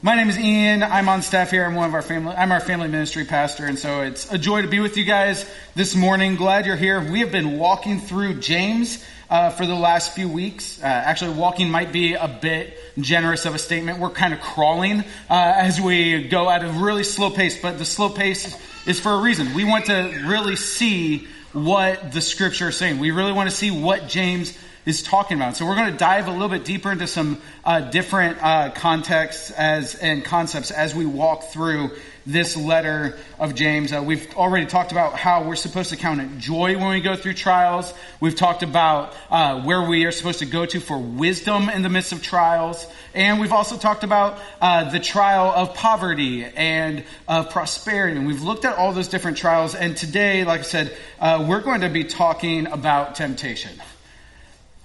My name is Ian. I'm on staff here. I'm one of our family. I'm our family ministry pastor, and so it's a joy to be with you guys this morning. Glad you're here. We have been walking through James uh, for the last few weeks. Uh, actually, walking might be a bit generous of a statement. We're kind of crawling uh, as we go at a really slow pace, but the slow pace is for a reason. We want to really see what the scripture is saying. We really want to see what James is talking about. So we're going to dive a little bit deeper into some uh, different uh, contexts as and concepts as we walk through this letter of James. Uh, we've already talked about how we're supposed to count it joy when we go through trials. We've talked about uh, where we are supposed to go to for wisdom in the midst of trials, and we've also talked about uh, the trial of poverty and of prosperity. And we've looked at all those different trials. And today, like I said, uh, we're going to be talking about temptation.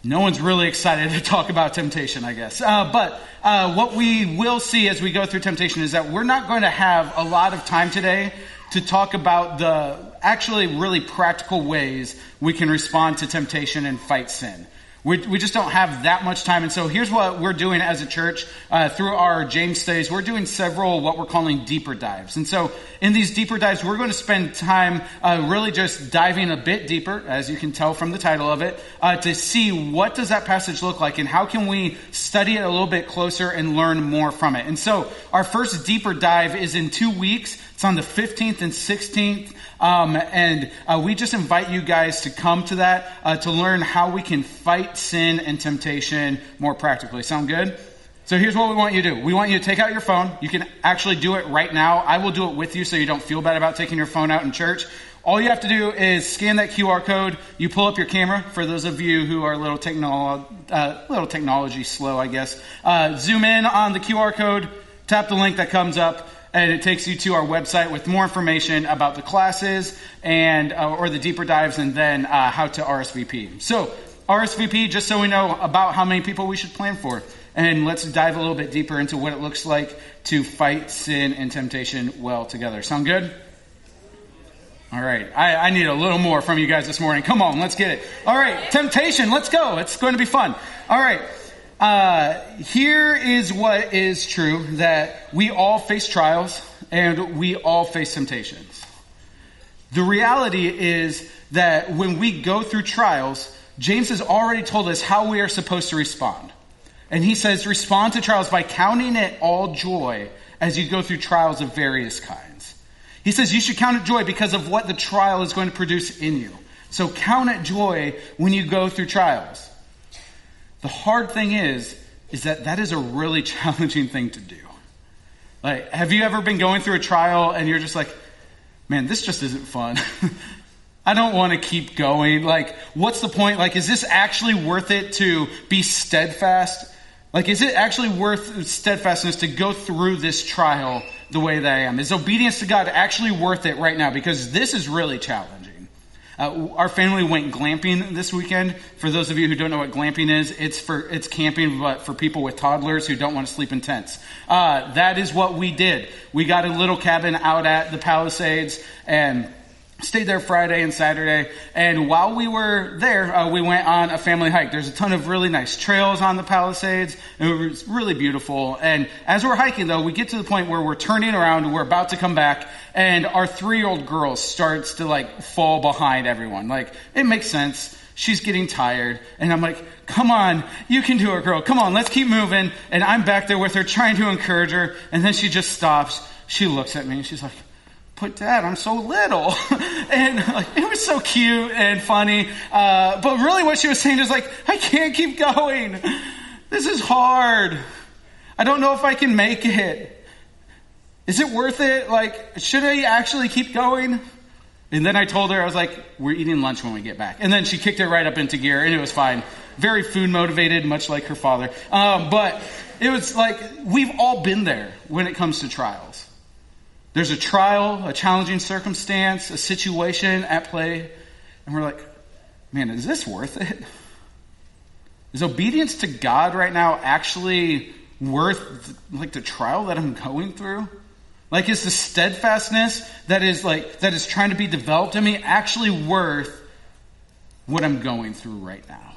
No one's really excited to talk about temptation, I guess. Uh, but uh, what we will see as we go through temptation is that we're not going to have a lot of time today to talk about the actually really practical ways we can respond to temptation and fight sin. We, we just don't have that much time. And so here's what we're doing as a church uh, through our James studies. We're doing several what we're calling deeper dives. And so in these deeper dives, we're going to spend time uh, really just diving a bit deeper, as you can tell from the title of it, uh, to see what does that passage look like and how can we study it a little bit closer and learn more from it. And so our first deeper dive is in two weeks. It's on the 15th and 16th. Um, and uh, we just invite you guys to come to that uh, to learn how we can fight sin and temptation more practically. Sound good? So here's what we want you to do. We want you to take out your phone. You can actually do it right now. I will do it with you so you don't feel bad about taking your phone out in church. All you have to do is scan that QR code. You pull up your camera. For those of you who are a little, technolo- uh, little technology slow, I guess, uh, zoom in on the QR code, tap the link that comes up, and it takes you to our website with more information about the classes and uh, or the deeper dives, and then uh, how to RSVP. So RSVP, just so we know about how many people we should plan for, and let's dive a little bit deeper into what it looks like to fight sin and temptation well together. Sound good? All right. I, I, need a little more from you guys this morning. Come on, let's get it. All right. Temptation. Let's go. It's going to be fun. All right. Uh, here is what is true that we all face trials and we all face temptations. The reality is that when we go through trials, James has already told us how we are supposed to respond. And he says, respond to trials by counting it all joy as you go through trials of various kinds. He says you should count it joy because of what the trial is going to produce in you. So count it joy when you go through trials. The hard thing is, is that that is a really challenging thing to do. Like, have you ever been going through a trial and you're just like, man, this just isn't fun. I don't want to keep going. Like, what's the point? Like, is this actually worth it to be steadfast? Like, is it actually worth steadfastness to go through this trial the way that I am? Is obedience to God actually worth it right now? Because this is really challenging. Uh, our family went glamping this weekend. For those of you who don't know what glamping is, it's for it's camping, but for people with toddlers who don't want to sleep in tents. Uh, that is what we did. We got a little cabin out at the Palisades and stayed there Friday and Saturday. And while we were there, uh, we went on a family hike. There's a ton of really nice trails on the Palisades. It was really beautiful. And as we're hiking, though, we get to the point where we're turning around we're about to come back, and our three-year-old girl starts to like fall behind everyone. Like it makes sense. She's getting tired, and I'm like, "Come on, you can do it, girl. Come on, let's keep moving." And I'm back there with her, trying to encourage her, and then she just stops. She looks at me, and she's like but dad, I'm so little. and like, it was so cute and funny. Uh, but really what she was saying is like, I can't keep going. This is hard. I don't know if I can make it. Is it worth it? Like, should I actually keep going? And then I told her, I was like, we're eating lunch when we get back. And then she kicked it right up into gear and it was fine. Very food motivated, much like her father. Um, but it was like, we've all been there when it comes to trials. There's a trial, a challenging circumstance, a situation at play, and we're like, man, is this worth it? Is obedience to God right now actually worth like the trial that I'm going through? Like is the steadfastness that is like that is trying to be developed in me actually worth what I'm going through right now?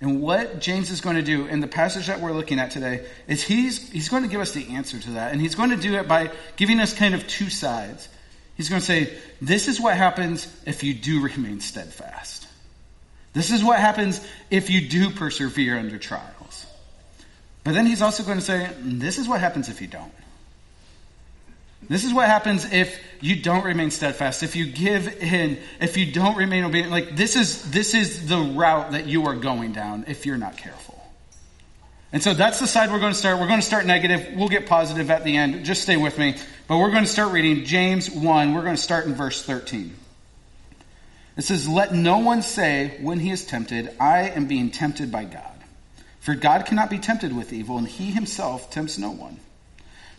And what James is going to do in the passage that we're looking at today is he's, he's going to give us the answer to that. And he's going to do it by giving us kind of two sides. He's going to say, This is what happens if you do remain steadfast. This is what happens if you do persevere under trials. But then he's also going to say, This is what happens if you don't. This is what happens if you don't remain steadfast, if you give in, if you don't remain obedient. Like this is this is the route that you are going down if you're not careful. And so that's the side we're going to start. We're going to start negative. We'll get positive at the end. Just stay with me. But we're going to start reading James 1. We're going to start in verse 13. It says, Let no one say when he is tempted, I am being tempted by God. For God cannot be tempted with evil, and he himself tempts no one.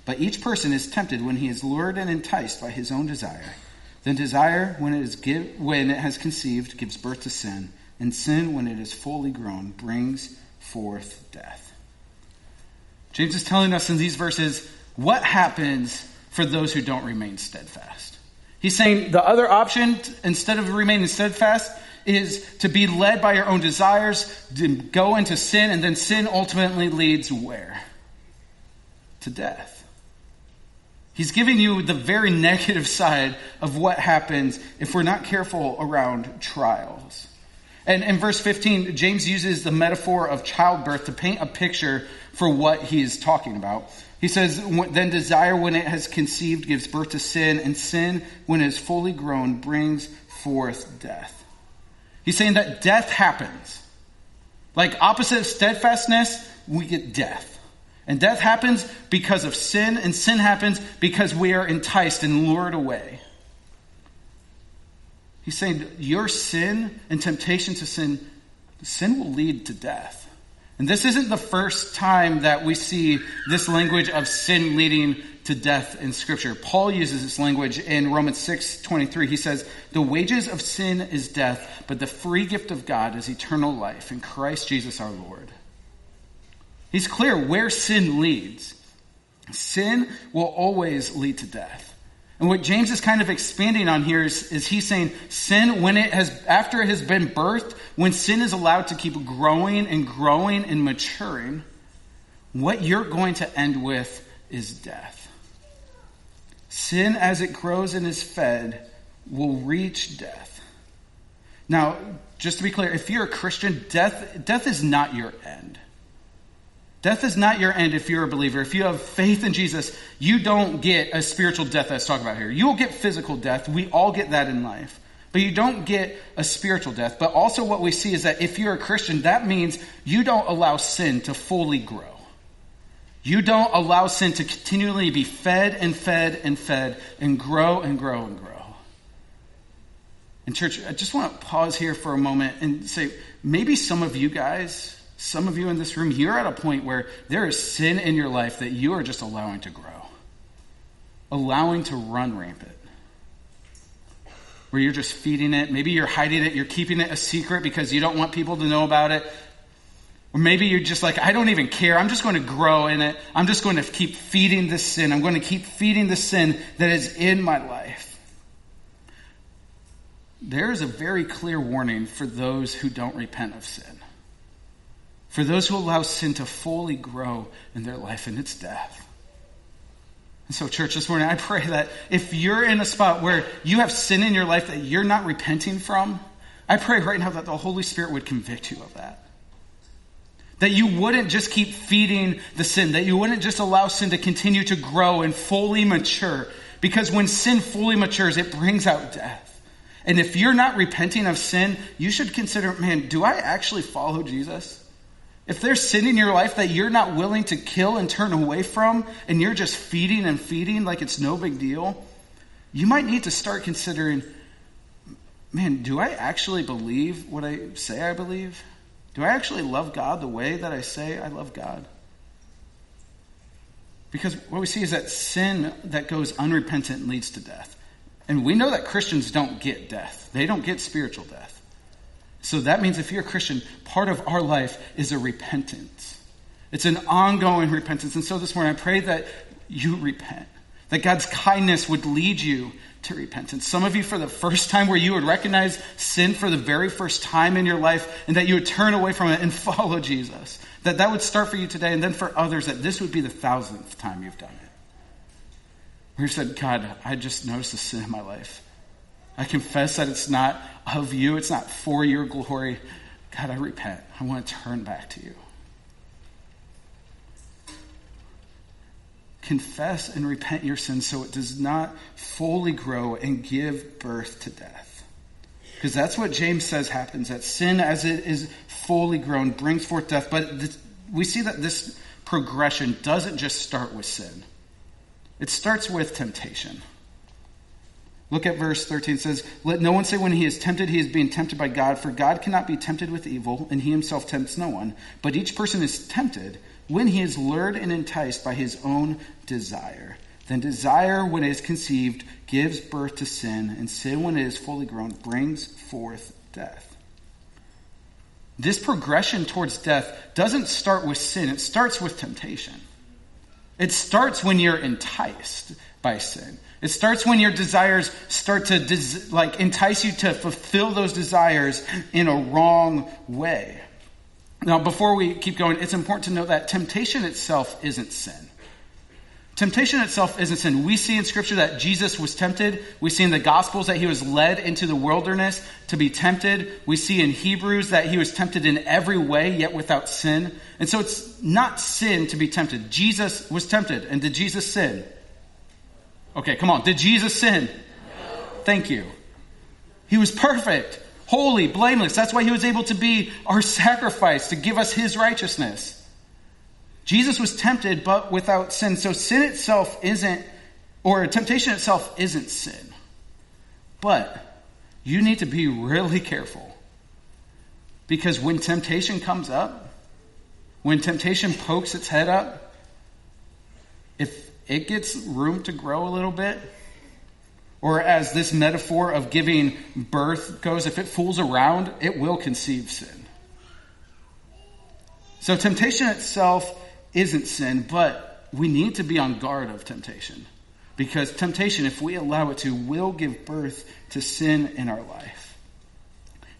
But each person is tempted when he is lured and enticed by his own desire. Then desire, when it, is give, when it has conceived, gives birth to sin. And sin, when it is fully grown, brings forth death. James is telling us in these verses what happens for those who don't remain steadfast. He's saying the other option, instead of remaining steadfast, is to be led by your own desires, to go into sin, and then sin ultimately leads where? To death. He's giving you the very negative side of what happens if we're not careful around trials. And in verse 15, James uses the metaphor of childbirth to paint a picture for what he is talking about. He says, Then desire, when it has conceived, gives birth to sin, and sin, when it is fully grown, brings forth death. He's saying that death happens. Like opposite of steadfastness, we get death. And death happens because of sin, and sin happens because we are enticed and lured away. He's saying your sin and temptation to sin, sin will lead to death. And this isn't the first time that we see this language of sin leading to death in scripture. Paul uses this language in Romans 6, 23. He says, the wages of sin is death, but the free gift of God is eternal life in Christ Jesus our Lord. He's clear where sin leads. Sin will always lead to death. And what James is kind of expanding on here is, is he's saying sin, when it has, after it has been birthed, when sin is allowed to keep growing and growing and maturing, what you're going to end with is death. Sin, as it grows and is fed, will reach death. Now, just to be clear, if you're a Christian, death, death is not your end. Death is not your end if you're a believer. If you have faith in Jesus, you don't get a spiritual death that's talked about here. You will get physical death. We all get that in life. But you don't get a spiritual death. But also what we see is that if you're a Christian, that means you don't allow sin to fully grow. You don't allow sin to continually be fed and fed and fed and grow and grow and grow. And church, I just want to pause here for a moment and say, maybe some of you guys some of you in this room, you're at a point where there is sin in your life that you are just allowing to grow, allowing to run rampant. Where you're just feeding it. Maybe you're hiding it. You're keeping it a secret because you don't want people to know about it. Or maybe you're just like, I don't even care. I'm just going to grow in it. I'm just going to keep feeding the sin. I'm going to keep feeding the sin that is in my life. There is a very clear warning for those who don't repent of sin for those who allow sin to fully grow in their life and its death. And so, church, this morning, I pray that if you're in a spot where you have sin in your life that you're not repenting from, I pray right now that the Holy Spirit would convict you of that. That you wouldn't just keep feeding the sin, that you wouldn't just allow sin to continue to grow and fully mature. Because when sin fully matures, it brings out death. And if you're not repenting of sin, you should consider, man, do I actually follow Jesus? If there's sin in your life that you're not willing to kill and turn away from, and you're just feeding and feeding like it's no big deal, you might need to start considering man, do I actually believe what I say I believe? Do I actually love God the way that I say I love God? Because what we see is that sin that goes unrepentant leads to death. And we know that Christians don't get death, they don't get spiritual death. So that means if you're a Christian, part of our life is a repentance. It's an ongoing repentance. And so this morning, I pray that you repent. That God's kindness would lead you to repentance. Some of you, for the first time, where you would recognize sin for the very first time in your life and that you would turn away from it and follow Jesus. That that would start for you today, and then for others, that this would be the thousandth time you've done it. Where you said, God, I just noticed the sin in my life. I confess that it's not of you, it's not for your glory. God, I repent. I want to turn back to you. Confess and repent your sins so it does not fully grow and give birth to death. Because that's what James says happens that sin, as it is fully grown, brings forth death. But this, we see that this progression doesn't just start with sin, it starts with temptation. Look at verse 13. It says, Let no one say when he is tempted, he is being tempted by God, for God cannot be tempted with evil, and he himself tempts no one. But each person is tempted when he is lured and enticed by his own desire. Then desire, when it is conceived, gives birth to sin, and sin, when it is fully grown, brings forth death. This progression towards death doesn't start with sin, it starts with temptation. It starts when you're enticed by sin. It starts when your desires start to des- like entice you to fulfill those desires in a wrong way. Now, before we keep going, it's important to know that temptation itself isn't sin. Temptation itself isn't sin. We see in Scripture that Jesus was tempted. We see in the Gospels that he was led into the wilderness to be tempted. We see in Hebrews that he was tempted in every way, yet without sin. And so it's not sin to be tempted. Jesus was tempted. And did Jesus sin? Okay, come on. Did Jesus sin? No. Thank you. He was perfect holy, blameless. That's why he was able to be our sacrifice, to give us his righteousness. Jesus was tempted, but without sin. So sin itself isn't, or temptation itself isn't sin. But you need to be really careful. Because when temptation comes up, when temptation pokes its head up, if it gets room to grow a little bit, or as this metaphor of giving birth goes, if it fools around, it will conceive sin. So temptation itself isn't sin, but we need to be on guard of temptation. Because temptation, if we allow it to, will give birth to sin in our life.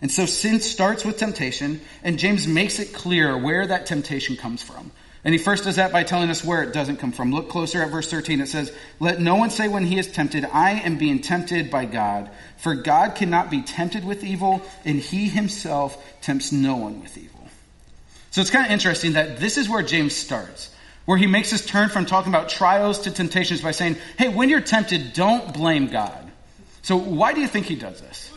And so sin starts with temptation, and James makes it clear where that temptation comes from. And he first does that by telling us where it doesn't come from. Look closer at verse 13. It says, Let no one say when he is tempted, I am being tempted by God. For God cannot be tempted with evil, and he himself tempts no one with evil. So it's kind of interesting that this is where James starts, where he makes his turn from talking about trials to temptations by saying, Hey, when you're tempted, don't blame God. So why do you think he does this?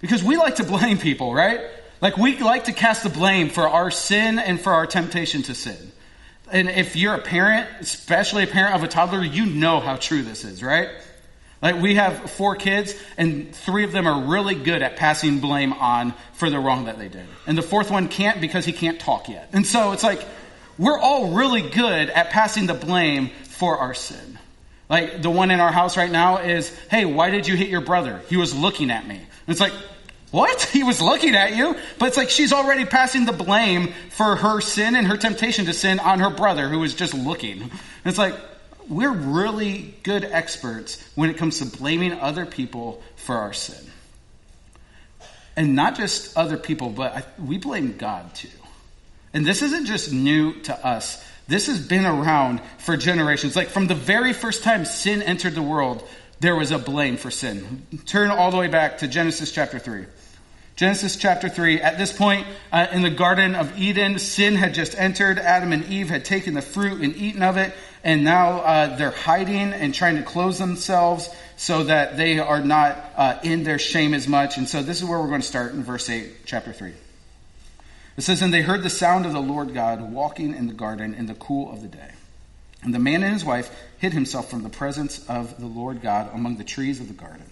Because we like to blame people, right? Like we like to cast the blame for our sin and for our temptation to sin. And if you're a parent, especially a parent of a toddler, you know how true this is, right? Like we have four kids and three of them are really good at passing blame on for the wrong that they did. And the fourth one can't because he can't talk yet. And so it's like, we're all really good at passing the blame for our sin. Like the one in our house right now is, hey, why did you hit your brother? He was looking at me. And it's like, what? He was looking at you? But it's like she's already passing the blame for her sin and her temptation to sin on her brother who was just looking. And it's like, we're really good experts when it comes to blaming other people for our sin. And not just other people, but I, we blame God too. And this isn't just new to us. This has been around for generations. Like from the very first time sin entered the world, there was a blame for sin. Turn all the way back to Genesis chapter 3. Genesis chapter 3. At this point uh, in the Garden of Eden, sin had just entered. Adam and Eve had taken the fruit and eaten of it, and now uh, they're hiding and trying to close themselves so that they are not uh, in their shame as much. And so this is where we're going to start in verse 8, chapter 3. It says, And they heard the sound of the Lord God walking in the garden in the cool of the day. And the man and his wife hid himself from the presence of the Lord God among the trees of the garden.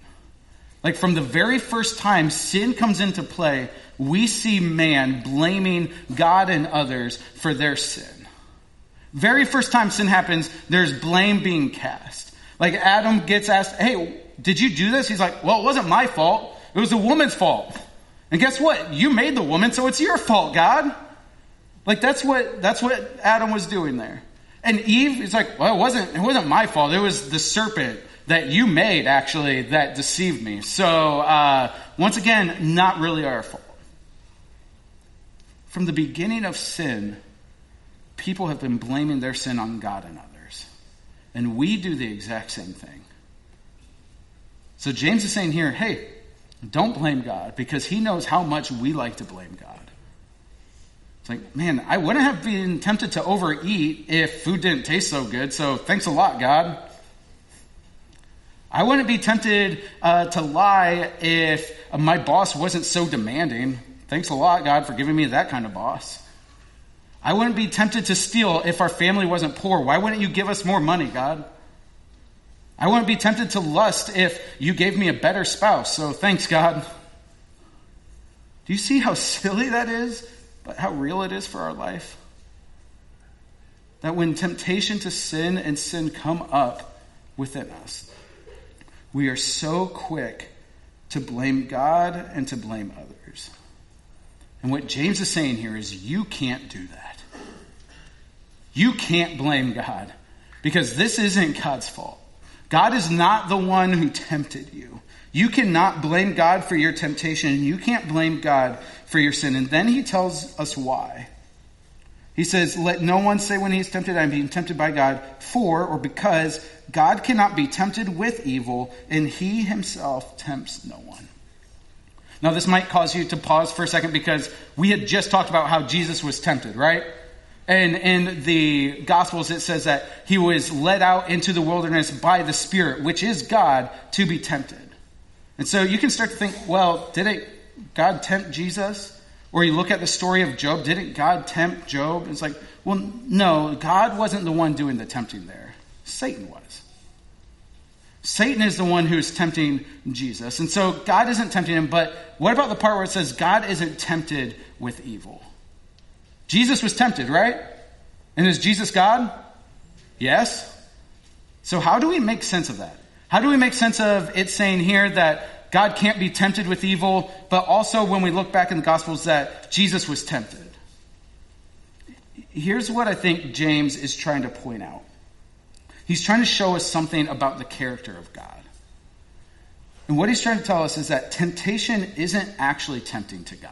Like from the very first time sin comes into play, we see man blaming God and others for their sin. Very first time sin happens, there's blame being cast. Like Adam gets asked, Hey, did you do this? He's like, Well, it wasn't my fault. It was the woman's fault. And guess what? You made the woman, so it's your fault, God. Like that's what that's what Adam was doing there. And Eve is like, well, it wasn't it wasn't my fault. It was the serpent that you made actually that deceived me. So uh, once again, not really our fault. From the beginning of sin, people have been blaming their sin on God and others, and we do the exact same thing. So James is saying here, hey, don't blame God because he knows how much we like to blame God. It's like, man, I wouldn't have been tempted to overeat if food didn't taste so good, so thanks a lot, God. I wouldn't be tempted uh, to lie if my boss wasn't so demanding. Thanks a lot, God, for giving me that kind of boss. I wouldn't be tempted to steal if our family wasn't poor. Why wouldn't you give us more money, God? I wouldn't be tempted to lust if you gave me a better spouse. So thanks, God. Do you see how silly that is, but how real it is for our life? That when temptation to sin and sin come up within us, we are so quick to blame God and to blame others. And what James is saying here is you can't do that. You can't blame God because this isn't God's fault. God is not the one who tempted you. You cannot blame God for your temptation, and you can't blame God for your sin. And then he tells us why. He says, Let no one say when he is tempted, I'm being tempted by God, for or because God cannot be tempted with evil, and he himself tempts no one. Now, this might cause you to pause for a second because we had just talked about how Jesus was tempted, right? And in the Gospels, it says that he was led out into the wilderness by the Spirit, which is God, to be tempted. And so you can start to think, well, did it God tempt Jesus? Or you look at the story of Job, didn't God tempt Job? It's like, well, no, God wasn't the one doing the tempting there. Satan was. Satan is the one who's tempting Jesus. And so God isn't tempting him, but what about the part where it says God isn't tempted with evil? Jesus was tempted, right? And is Jesus God? Yes. So, how do we make sense of that? How do we make sense of it saying here that God can't be tempted with evil, but also when we look back in the Gospels that Jesus was tempted? Here's what I think James is trying to point out he's trying to show us something about the character of God. And what he's trying to tell us is that temptation isn't actually tempting to God.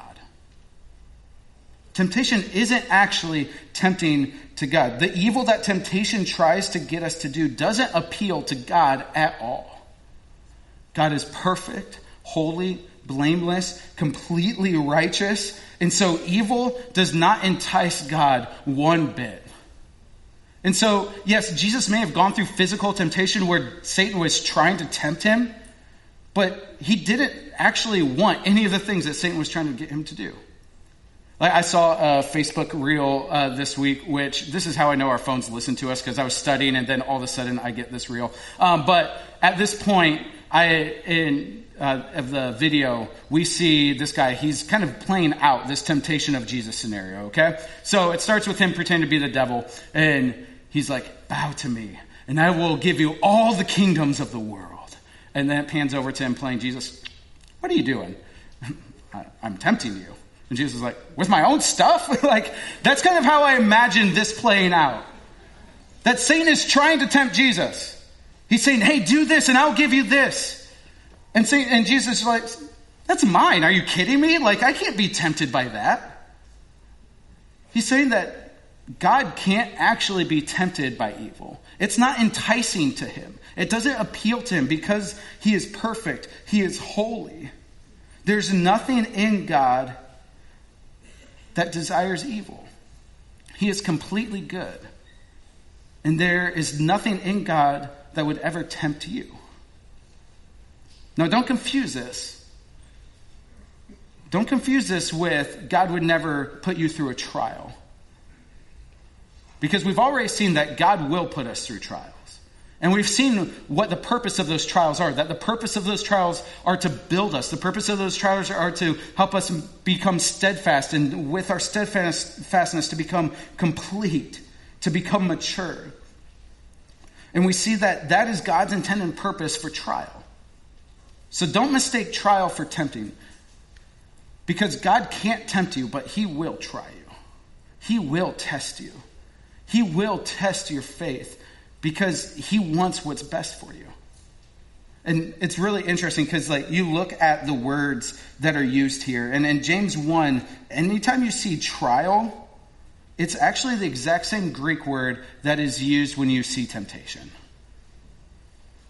Temptation isn't actually tempting to God. The evil that temptation tries to get us to do doesn't appeal to God at all. God is perfect, holy, blameless, completely righteous, and so evil does not entice God one bit. And so, yes, Jesus may have gone through physical temptation where Satan was trying to tempt him, but he didn't actually want any of the things that Satan was trying to get him to do. Like I saw a Facebook reel uh, this week, which this is how I know our phones listen to us because I was studying and then all of a sudden I get this reel. Um, but at this point, I in uh, of the video we see this guy. He's kind of playing out this temptation of Jesus scenario. Okay, so it starts with him pretending to be the devil, and he's like, "Bow to me, and I will give you all the kingdoms of the world." And then it pans over to him playing Jesus. What are you doing? I'm tempting you. And Jesus is like, with my own stuff? like, that's kind of how I imagine this playing out. That Satan is trying to tempt Jesus. He's saying, hey, do this and I'll give you this. And, Satan, and Jesus is like, that's mine. Are you kidding me? Like, I can't be tempted by that. He's saying that God can't actually be tempted by evil. It's not enticing to him. It doesn't appeal to him because he is perfect. He is holy. There's nothing in God that desires evil. He is completely good. And there is nothing in God that would ever tempt you. Now, don't confuse this. Don't confuse this with God would never put you through a trial. Because we've already seen that God will put us through trials. And we've seen what the purpose of those trials are. That the purpose of those trials are to build us. The purpose of those trials are to help us become steadfast, and with our steadfastness, to become complete, to become mature. And we see that that is God's intent and purpose for trial. So don't mistake trial for tempting. Because God can't tempt you, but He will try you. He will test you. He will test your faith because he wants what's best for you. And it's really interesting because like you look at the words that are used here, and in James 1, anytime you see trial, it's actually the exact same Greek word that is used when you see temptation.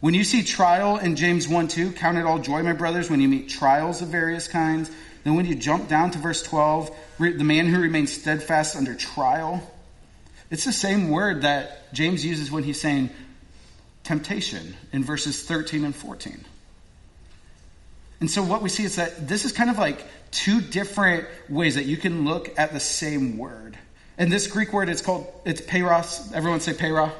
When you see trial in James 1 2, count it all joy, my brothers, when you meet trials of various kinds. Then when you jump down to verse 12, the man who remains steadfast under trial, it's the same word that James uses when he's saying temptation in verses 13 and 14. And so what we see is that this is kind of like two different ways that you can look at the same word. And this Greek word, it's called, it's peiros. Everyone say peira?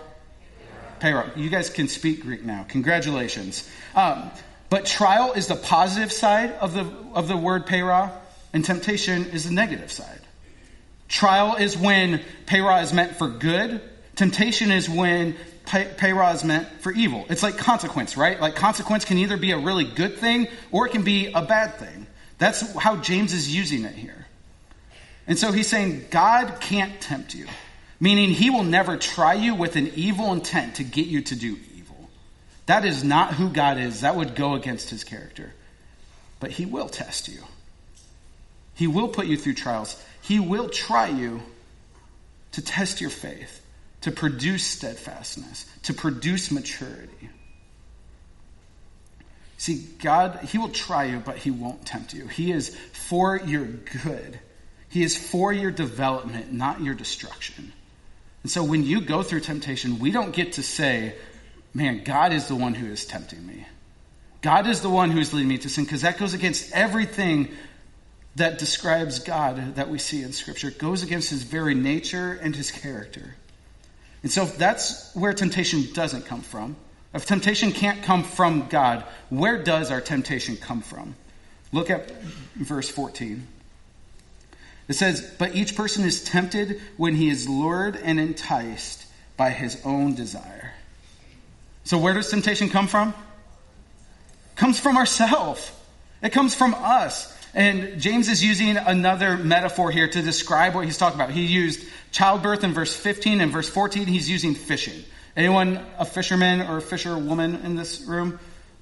Peira. You guys can speak Greek now. Congratulations. Um, but trial is the positive side of the, of the word peira, and temptation is the negative side. Trial is when peira is meant for good. Temptation is when peira is meant for evil. It's like consequence, right? Like consequence can either be a really good thing or it can be a bad thing. That's how James is using it here. And so he's saying God can't tempt you, meaning he will never try you with an evil intent to get you to do evil. That is not who God is. That would go against his character. But he will test you. He will put you through trials. He will try you to test your faith, to produce steadfastness, to produce maturity. See, God, He will try you, but He won't tempt you. He is for your good. He is for your development, not your destruction. And so when you go through temptation, we don't get to say, man, God is the one who is tempting me. God is the one who is leading me to sin, because that goes against everything that describes God that we see in Scripture. It goes against his very nature and his character. And so that's where temptation doesn't come from. If temptation can't come from God, where does our temptation come from? Look at verse 14. It says, But each person is tempted when he is lured and enticed by his own desire. So where does temptation come from? It comes from ourselves. It comes from us. And James is using another metaphor here to describe what he's talking about. He used childbirth in verse 15 and verse 14. He's using fishing. Anyone a fisherman or a fisherwoman in this room?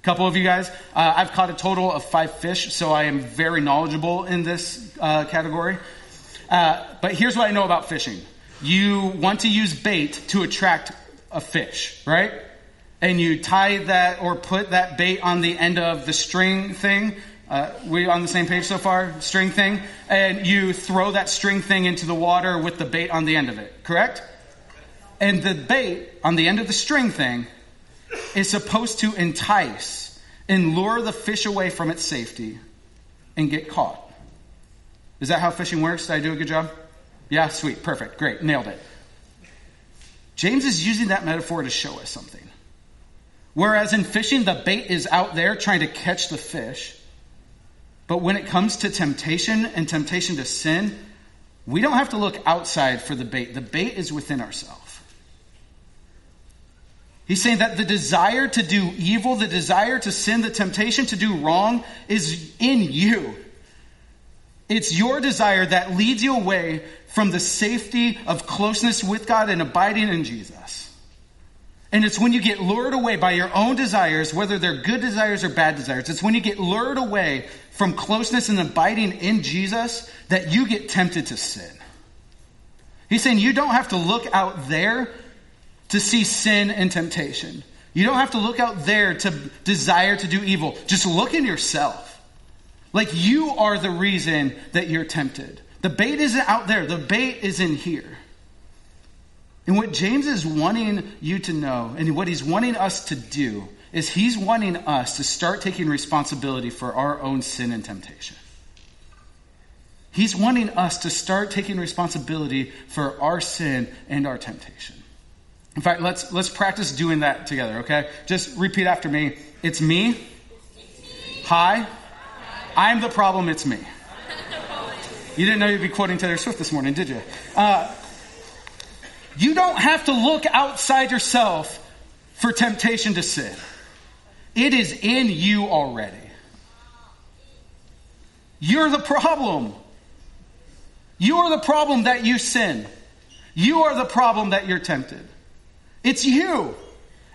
Couple of you guys. Uh, I've caught a total of five fish, so I am very knowledgeable in this uh, category. Uh, but here's what I know about fishing. You want to use bait to attract a fish, right? And you tie that or put that bait on the end of the string thing uh, we on the same page so far? String thing. And you throw that string thing into the water with the bait on the end of it, correct? And the bait on the end of the string thing is supposed to entice and lure the fish away from its safety and get caught. Is that how fishing works? Did I do a good job? Yeah, sweet, perfect, great, nailed it. James is using that metaphor to show us something. Whereas in fishing, the bait is out there trying to catch the fish. But when it comes to temptation and temptation to sin, we don't have to look outside for the bait. The bait is within ourselves. He's saying that the desire to do evil, the desire to sin, the temptation to do wrong is in you. It's your desire that leads you away from the safety of closeness with God and abiding in Jesus. And it's when you get lured away by your own desires, whether they're good desires or bad desires, it's when you get lured away from closeness and abiding in Jesus that you get tempted to sin. He's saying you don't have to look out there to see sin and temptation. You don't have to look out there to desire to do evil. Just look in yourself. Like you are the reason that you're tempted. The bait isn't out there, the bait is in here. And what James is wanting you to know, and what he's wanting us to do, is he's wanting us to start taking responsibility for our own sin and temptation. He's wanting us to start taking responsibility for our sin and our temptation. In fact, let's, let's practice doing that together, okay? Just repeat after me. It's me. Hi. I'm the problem, it's me. You didn't know you'd be quoting Taylor Swift this morning, did you? Uh, you don't have to look outside yourself for temptation to sin. It is in you already. You're the problem. You are the problem that you sin. You are the problem that you're tempted. It's you.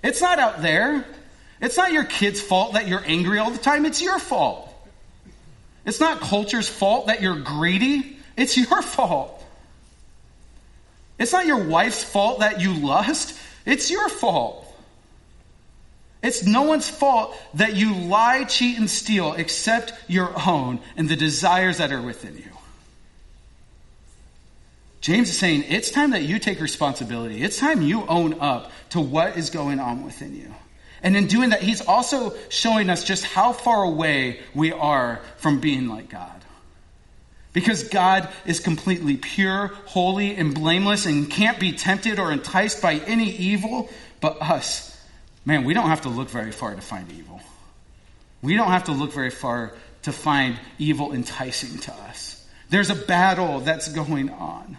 It's not out there. It's not your kid's fault that you're angry all the time. It's your fault. It's not culture's fault that you're greedy. It's your fault. It's not your wife's fault that you lust. It's your fault. It's no one's fault that you lie, cheat, and steal except your own and the desires that are within you. James is saying it's time that you take responsibility. It's time you own up to what is going on within you. And in doing that, he's also showing us just how far away we are from being like God. Because God is completely pure, holy, and blameless and can't be tempted or enticed by any evil but us. Man, we don't have to look very far to find evil. We don't have to look very far to find evil enticing to us. There's a battle that's going on.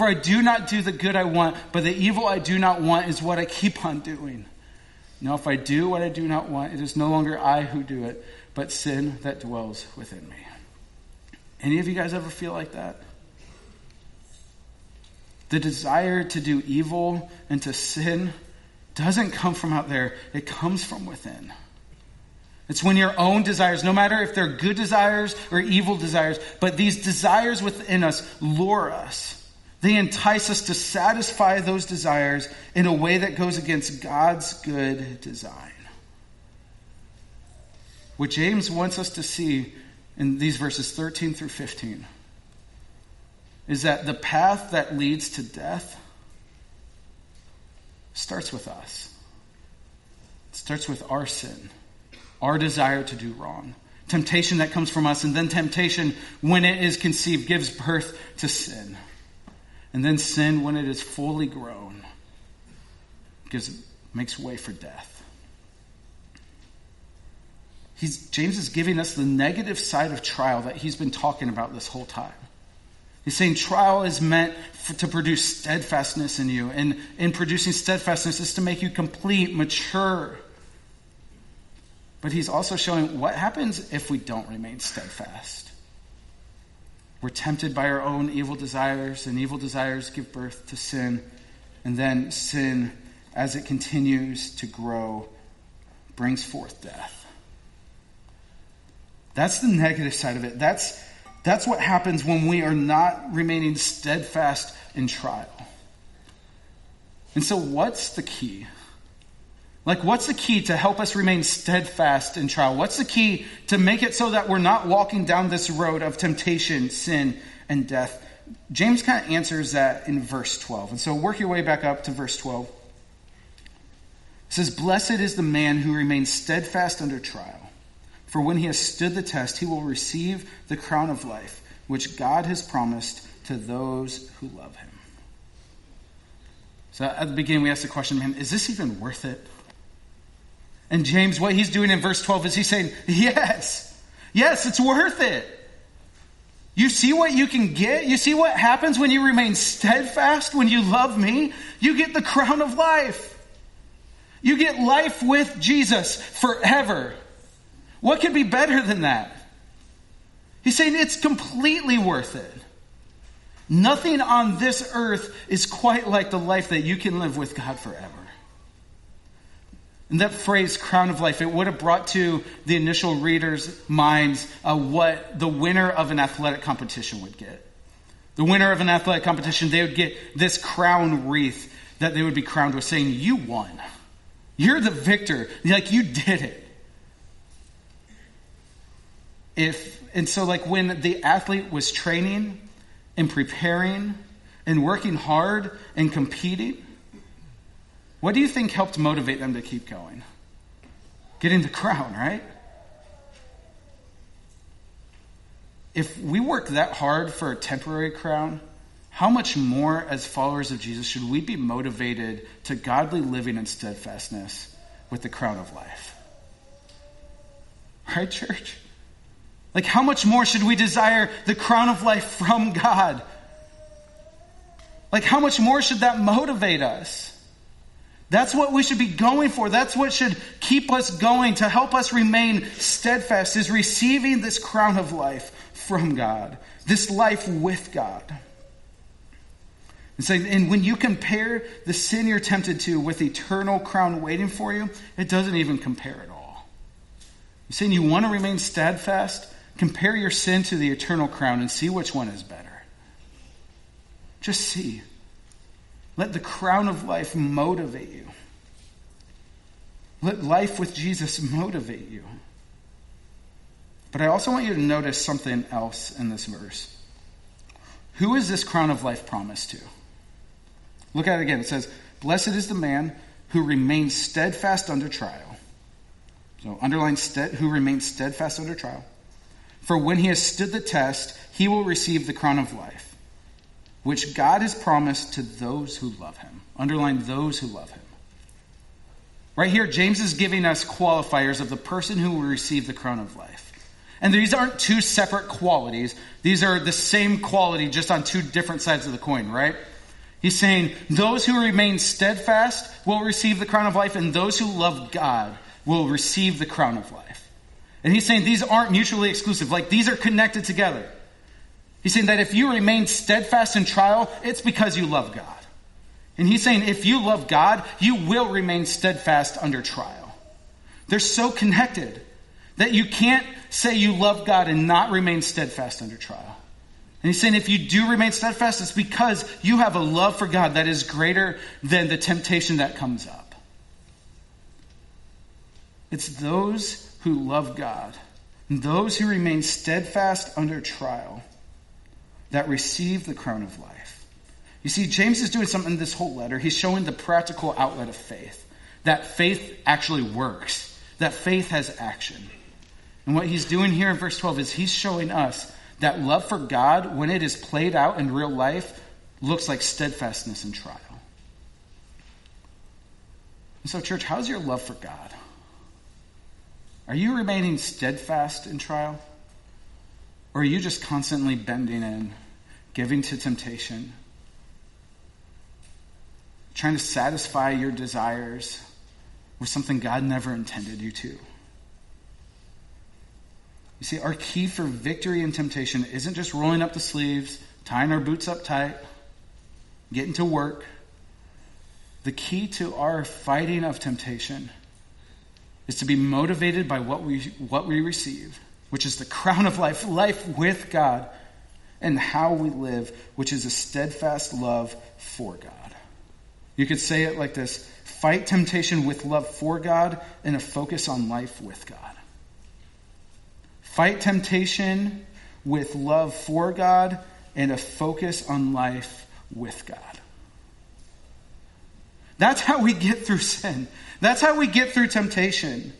For I do not do the good I want, but the evil I do not want is what I keep on doing. Now, if I do what I do not want, it is no longer I who do it, but sin that dwells within me. Any of you guys ever feel like that? The desire to do evil and to sin doesn't come from out there, it comes from within. It's when your own desires, no matter if they're good desires or evil desires, but these desires within us lure us. They entice us to satisfy those desires in a way that goes against God's good design. What James wants us to see in these verses 13 through 15 is that the path that leads to death starts with us. It starts with our sin our desire to do wrong. Temptation that comes from us, and then temptation, when it is conceived, gives birth to sin. And then sin, when it is fully grown, because it makes way for death. He's, James is giving us the negative side of trial that he's been talking about this whole time. He's saying trial is meant for, to produce steadfastness in you, and in producing steadfastness is to make you complete, mature, but he's also showing what happens if we don't remain steadfast. We're tempted by our own evil desires, and evil desires give birth to sin. And then sin, as it continues to grow, brings forth death. That's the negative side of it. That's, that's what happens when we are not remaining steadfast in trial. And so, what's the key? Like, what's the key to help us remain steadfast in trial? What's the key to make it so that we're not walking down this road of temptation, sin, and death? James kind of answers that in verse 12. And so work your way back up to verse 12. It says, Blessed is the man who remains steadfast under trial, for when he has stood the test, he will receive the crown of life, which God has promised to those who love him. So at the beginning, we asked the question, man, is this even worth it? And James, what he's doing in verse 12 is he's saying, yes, yes, it's worth it. You see what you can get? You see what happens when you remain steadfast, when you love me? You get the crown of life. You get life with Jesus forever. What could be better than that? He's saying it's completely worth it. Nothing on this earth is quite like the life that you can live with God forever. And that phrase, crown of life, it would have brought to the initial readers' minds uh, what the winner of an athletic competition would get. The winner of an athletic competition, they would get this crown wreath that they would be crowned with, saying, You won. You're the victor. Like, you did it. If, and so, like, when the athlete was training and preparing and working hard and competing, what do you think helped motivate them to keep going? Getting the crown, right? If we work that hard for a temporary crown, how much more, as followers of Jesus, should we be motivated to godly living and steadfastness with the crown of life? Right, church? Like, how much more should we desire the crown of life from God? Like, how much more should that motivate us? That's what we should be going for. That's what should keep us going to help us remain steadfast is receiving this crown of life from God, this life with God. And, so, and when you compare the sin you're tempted to with eternal crown waiting for you, it doesn't even compare at all. You're saying you want to remain steadfast? Compare your sin to the eternal crown and see which one is better. Just see. Let the crown of life motivate you. Let life with Jesus motivate you. But I also want you to notice something else in this verse. Who is this crown of life promised to? Look at it again. It says, Blessed is the man who remains steadfast under trial. So underline stead, who remains steadfast under trial. For when he has stood the test, he will receive the crown of life, which God has promised to those who love him. Underline those who love him. Right here, James is giving us qualifiers of the person who will receive the crown of life. And these aren't two separate qualities. These are the same quality, just on two different sides of the coin, right? He's saying those who remain steadfast will receive the crown of life, and those who love God will receive the crown of life. And he's saying these aren't mutually exclusive. Like these are connected together. He's saying that if you remain steadfast in trial, it's because you love God. And he's saying if you love God, you will remain steadfast under trial. They're so connected that you can't say you love God and not remain steadfast under trial. And he's saying if you do remain steadfast, it's because you have a love for God that is greater than the temptation that comes up. It's those who love God, and those who remain steadfast under trial, that receive the crown of life. You see, James is doing something in this whole letter. He's showing the practical outlet of faith. That faith actually works. That faith has action. And what he's doing here in verse 12 is he's showing us that love for God, when it is played out in real life, looks like steadfastness in trial. And so, church, how's your love for God? Are you remaining steadfast in trial? Or are you just constantly bending in, giving to temptation, trying to satisfy your desires with something God never intended you to? You see, our key for victory in temptation isn't just rolling up the sleeves, tying our boots up tight, getting to work. The key to our fighting of temptation is to be motivated by what we, what we receive, which is the crown of life, life with God, and how we live, which is a steadfast love for God. You could say it like this fight temptation with love for God and a focus on life with God. Fight temptation with love for God and a focus on life with God. That's how we get through sin. That's how we get through temptation.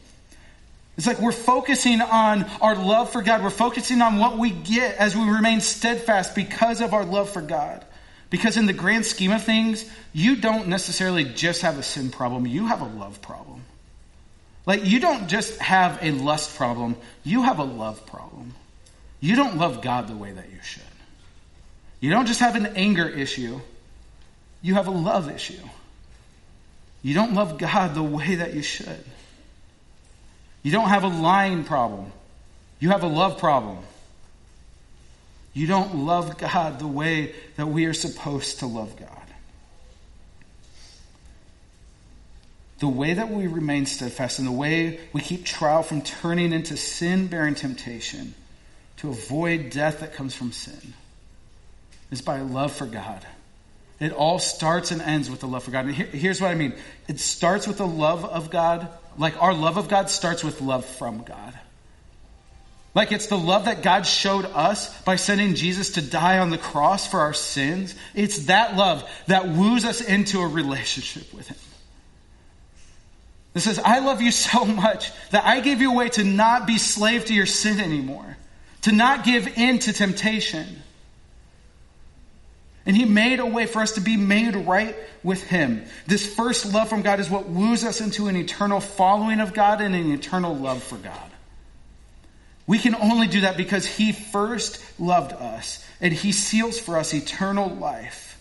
It's like we're focusing on our love for God. We're focusing on what we get as we remain steadfast because of our love for God. Because in the grand scheme of things, you don't necessarily just have a sin problem, you have a love problem. Like, you don't just have a lust problem, you have a love problem. You don't love God the way that you should. You don't just have an anger issue, you have a love issue. You don't love God the way that you should. You don't have a lying problem. You have a love problem. You don't love God the way that we are supposed to love God. The way that we remain steadfast and the way we keep trial from turning into sin bearing temptation to avoid death that comes from sin is by love for God. It all starts and ends with the love for God. And here, here's what I mean it starts with the love of God. Like our love of God starts with love from God. Like it's the love that God showed us by sending Jesus to die on the cross for our sins. It's that love that woos us into a relationship with Him. It says, I love you so much that I gave you a way to not be slave to your sin anymore, to not give in to temptation. And he made a way for us to be made right with him. This first love from God is what woos us into an eternal following of God and an eternal love for God. We can only do that because he first loved us and he seals for us eternal life.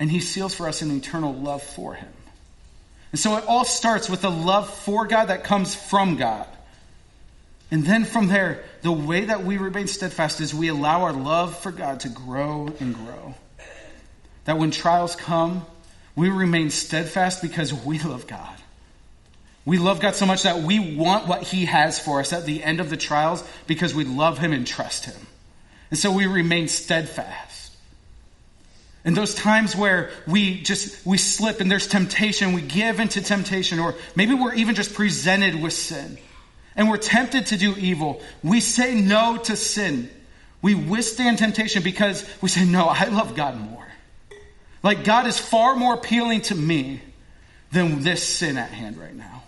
And he seals for us an eternal love for him. And so it all starts with a love for God that comes from God. And then from there, the way that we remain steadfast is we allow our love for God to grow and grow. That when trials come, we remain steadfast because we love God. We love God so much that we want what He has for us at the end of the trials because we love Him and trust Him. And so we remain steadfast. In those times where we just, we slip and there's temptation, we give into temptation, or maybe we're even just presented with sin and we're tempted to do evil, we say no to sin. We withstand temptation because we say, no, I love God more. Like God is far more appealing to me than this sin at hand right now.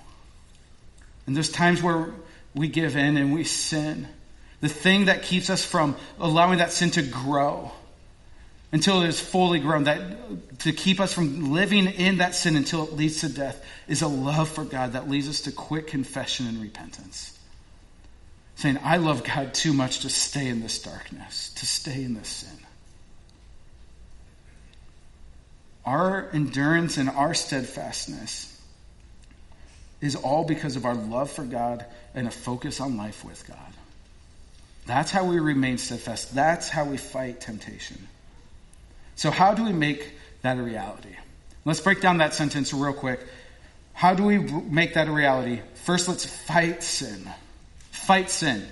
And there's times where we give in and we sin. The thing that keeps us from allowing that sin to grow until it is fully grown, that to keep us from living in that sin until it leads to death is a love for God that leads us to quick confession and repentance. Saying, I love God too much to stay in this darkness, to stay in this sin. Our endurance and our steadfastness is all because of our love for God and a focus on life with God. That's how we remain steadfast. That's how we fight temptation. So, how do we make that a reality? Let's break down that sentence real quick. How do we make that a reality? First, let's fight sin. Fight sin.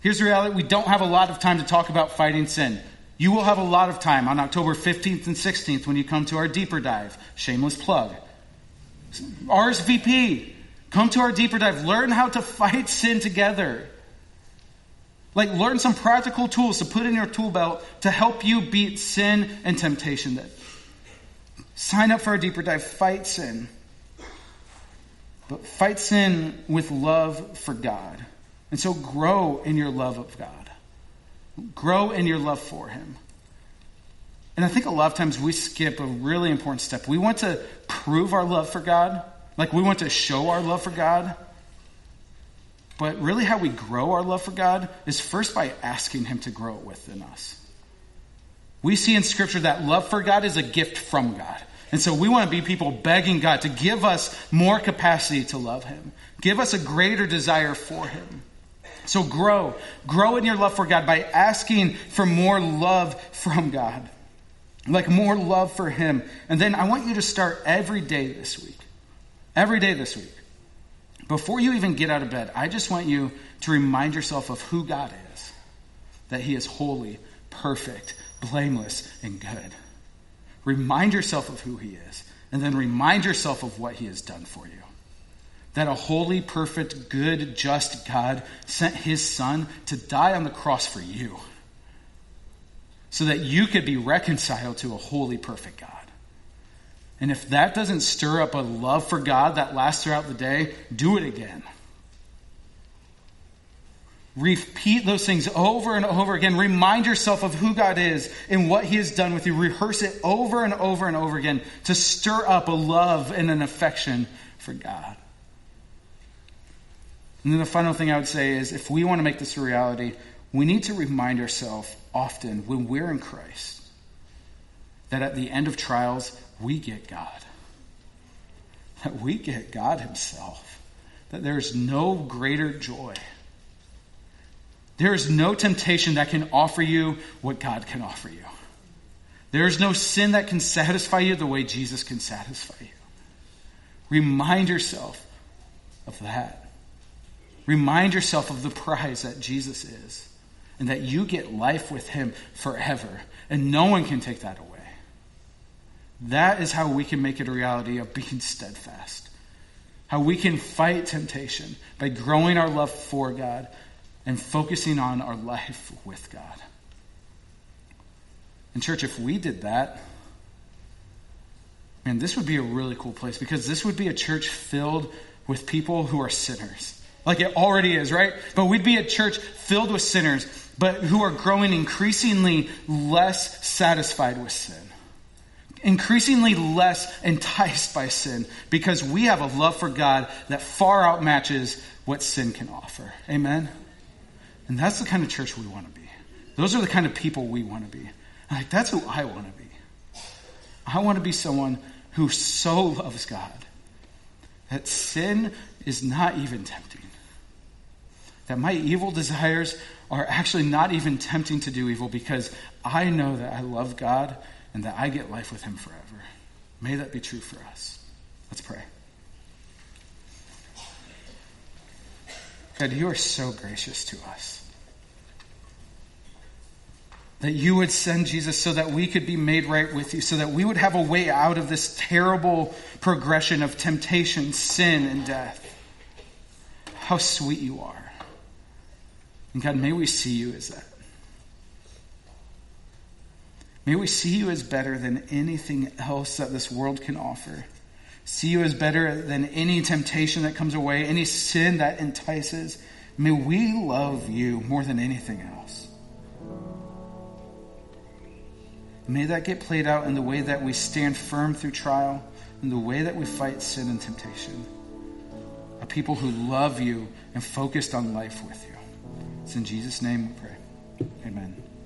Here's the reality we don't have a lot of time to talk about fighting sin. You will have a lot of time on October 15th and 16th when you come to our deeper dive. Shameless plug. RSVP. Come to our deeper dive. Learn how to fight sin together. Like, learn some practical tools to put in your tool belt to help you beat sin and temptation. That sign up for a deeper dive, fight sin. But fight sin with love for God. And so grow in your love of God. Grow in your love for Him. And I think a lot of times we skip a really important step. We want to prove our love for God, like we want to show our love for God. But really, how we grow our love for God is first by asking Him to grow it within us. We see in Scripture that love for God is a gift from God. And so we want to be people begging God to give us more capacity to love Him, give us a greater desire for Him. So grow. Grow in your love for God by asking for more love from God, like more love for Him. And then I want you to start every day this week. Every day this week before you even get out of bed, I just want you to remind yourself of who God is that He is holy, perfect, blameless, and good. Remind yourself of who He is, and then remind yourself of what He has done for you. That a holy, perfect, good, just God sent His Son to die on the cross for you so that you could be reconciled to a holy, perfect God. And if that doesn't stir up a love for God that lasts throughout the day, do it again. Repeat those things over and over again. Remind yourself of who God is and what He has done with you. Rehearse it over and over and over again to stir up a love and an affection for God. And then the final thing I would say is if we want to make this a reality, we need to remind ourselves often when we're in Christ that at the end of trials, we get God. That we get God Himself. That there's no greater joy. There is no temptation that can offer you what God can offer you. There is no sin that can satisfy you the way Jesus can satisfy you. Remind yourself of that. Remind yourself of the prize that Jesus is and that you get life with Him forever. And no one can take that away. That is how we can make it a reality of being steadfast. how we can fight temptation by growing our love for God and focusing on our life with God. And, church, if we did that, man, this would be a really cool place because this would be a church filled with people who are sinners. Like it already is, right? But we'd be a church filled with sinners, but who are growing increasingly less satisfied with sin increasingly less enticed by sin because we have a love for God that far outmatches what sin can offer. Amen? And that's the kind of church we want to be. Those are the kind of people we want to be. Like, that's who I want to be. I want to be someone who so loves God that sin is not even tempting. That my evil desires are actually not even tempting to do evil because I know that I love God and that I get life with him forever. May that be true for us. Let's pray. God, you are so gracious to us. That you would send Jesus so that we could be made right with you, so that we would have a way out of this terrible progression of temptation, sin, and death. How sweet you are. And God, may we see you as that. May we see you as better than anything else that this world can offer. See you as better than any temptation that comes away, any sin that entices. May we love you more than anything else. May that get played out in the way that we stand firm through trial, in the way that we fight sin and temptation. A people who love you and focused on life with you. It's in Jesus' name we pray. Amen.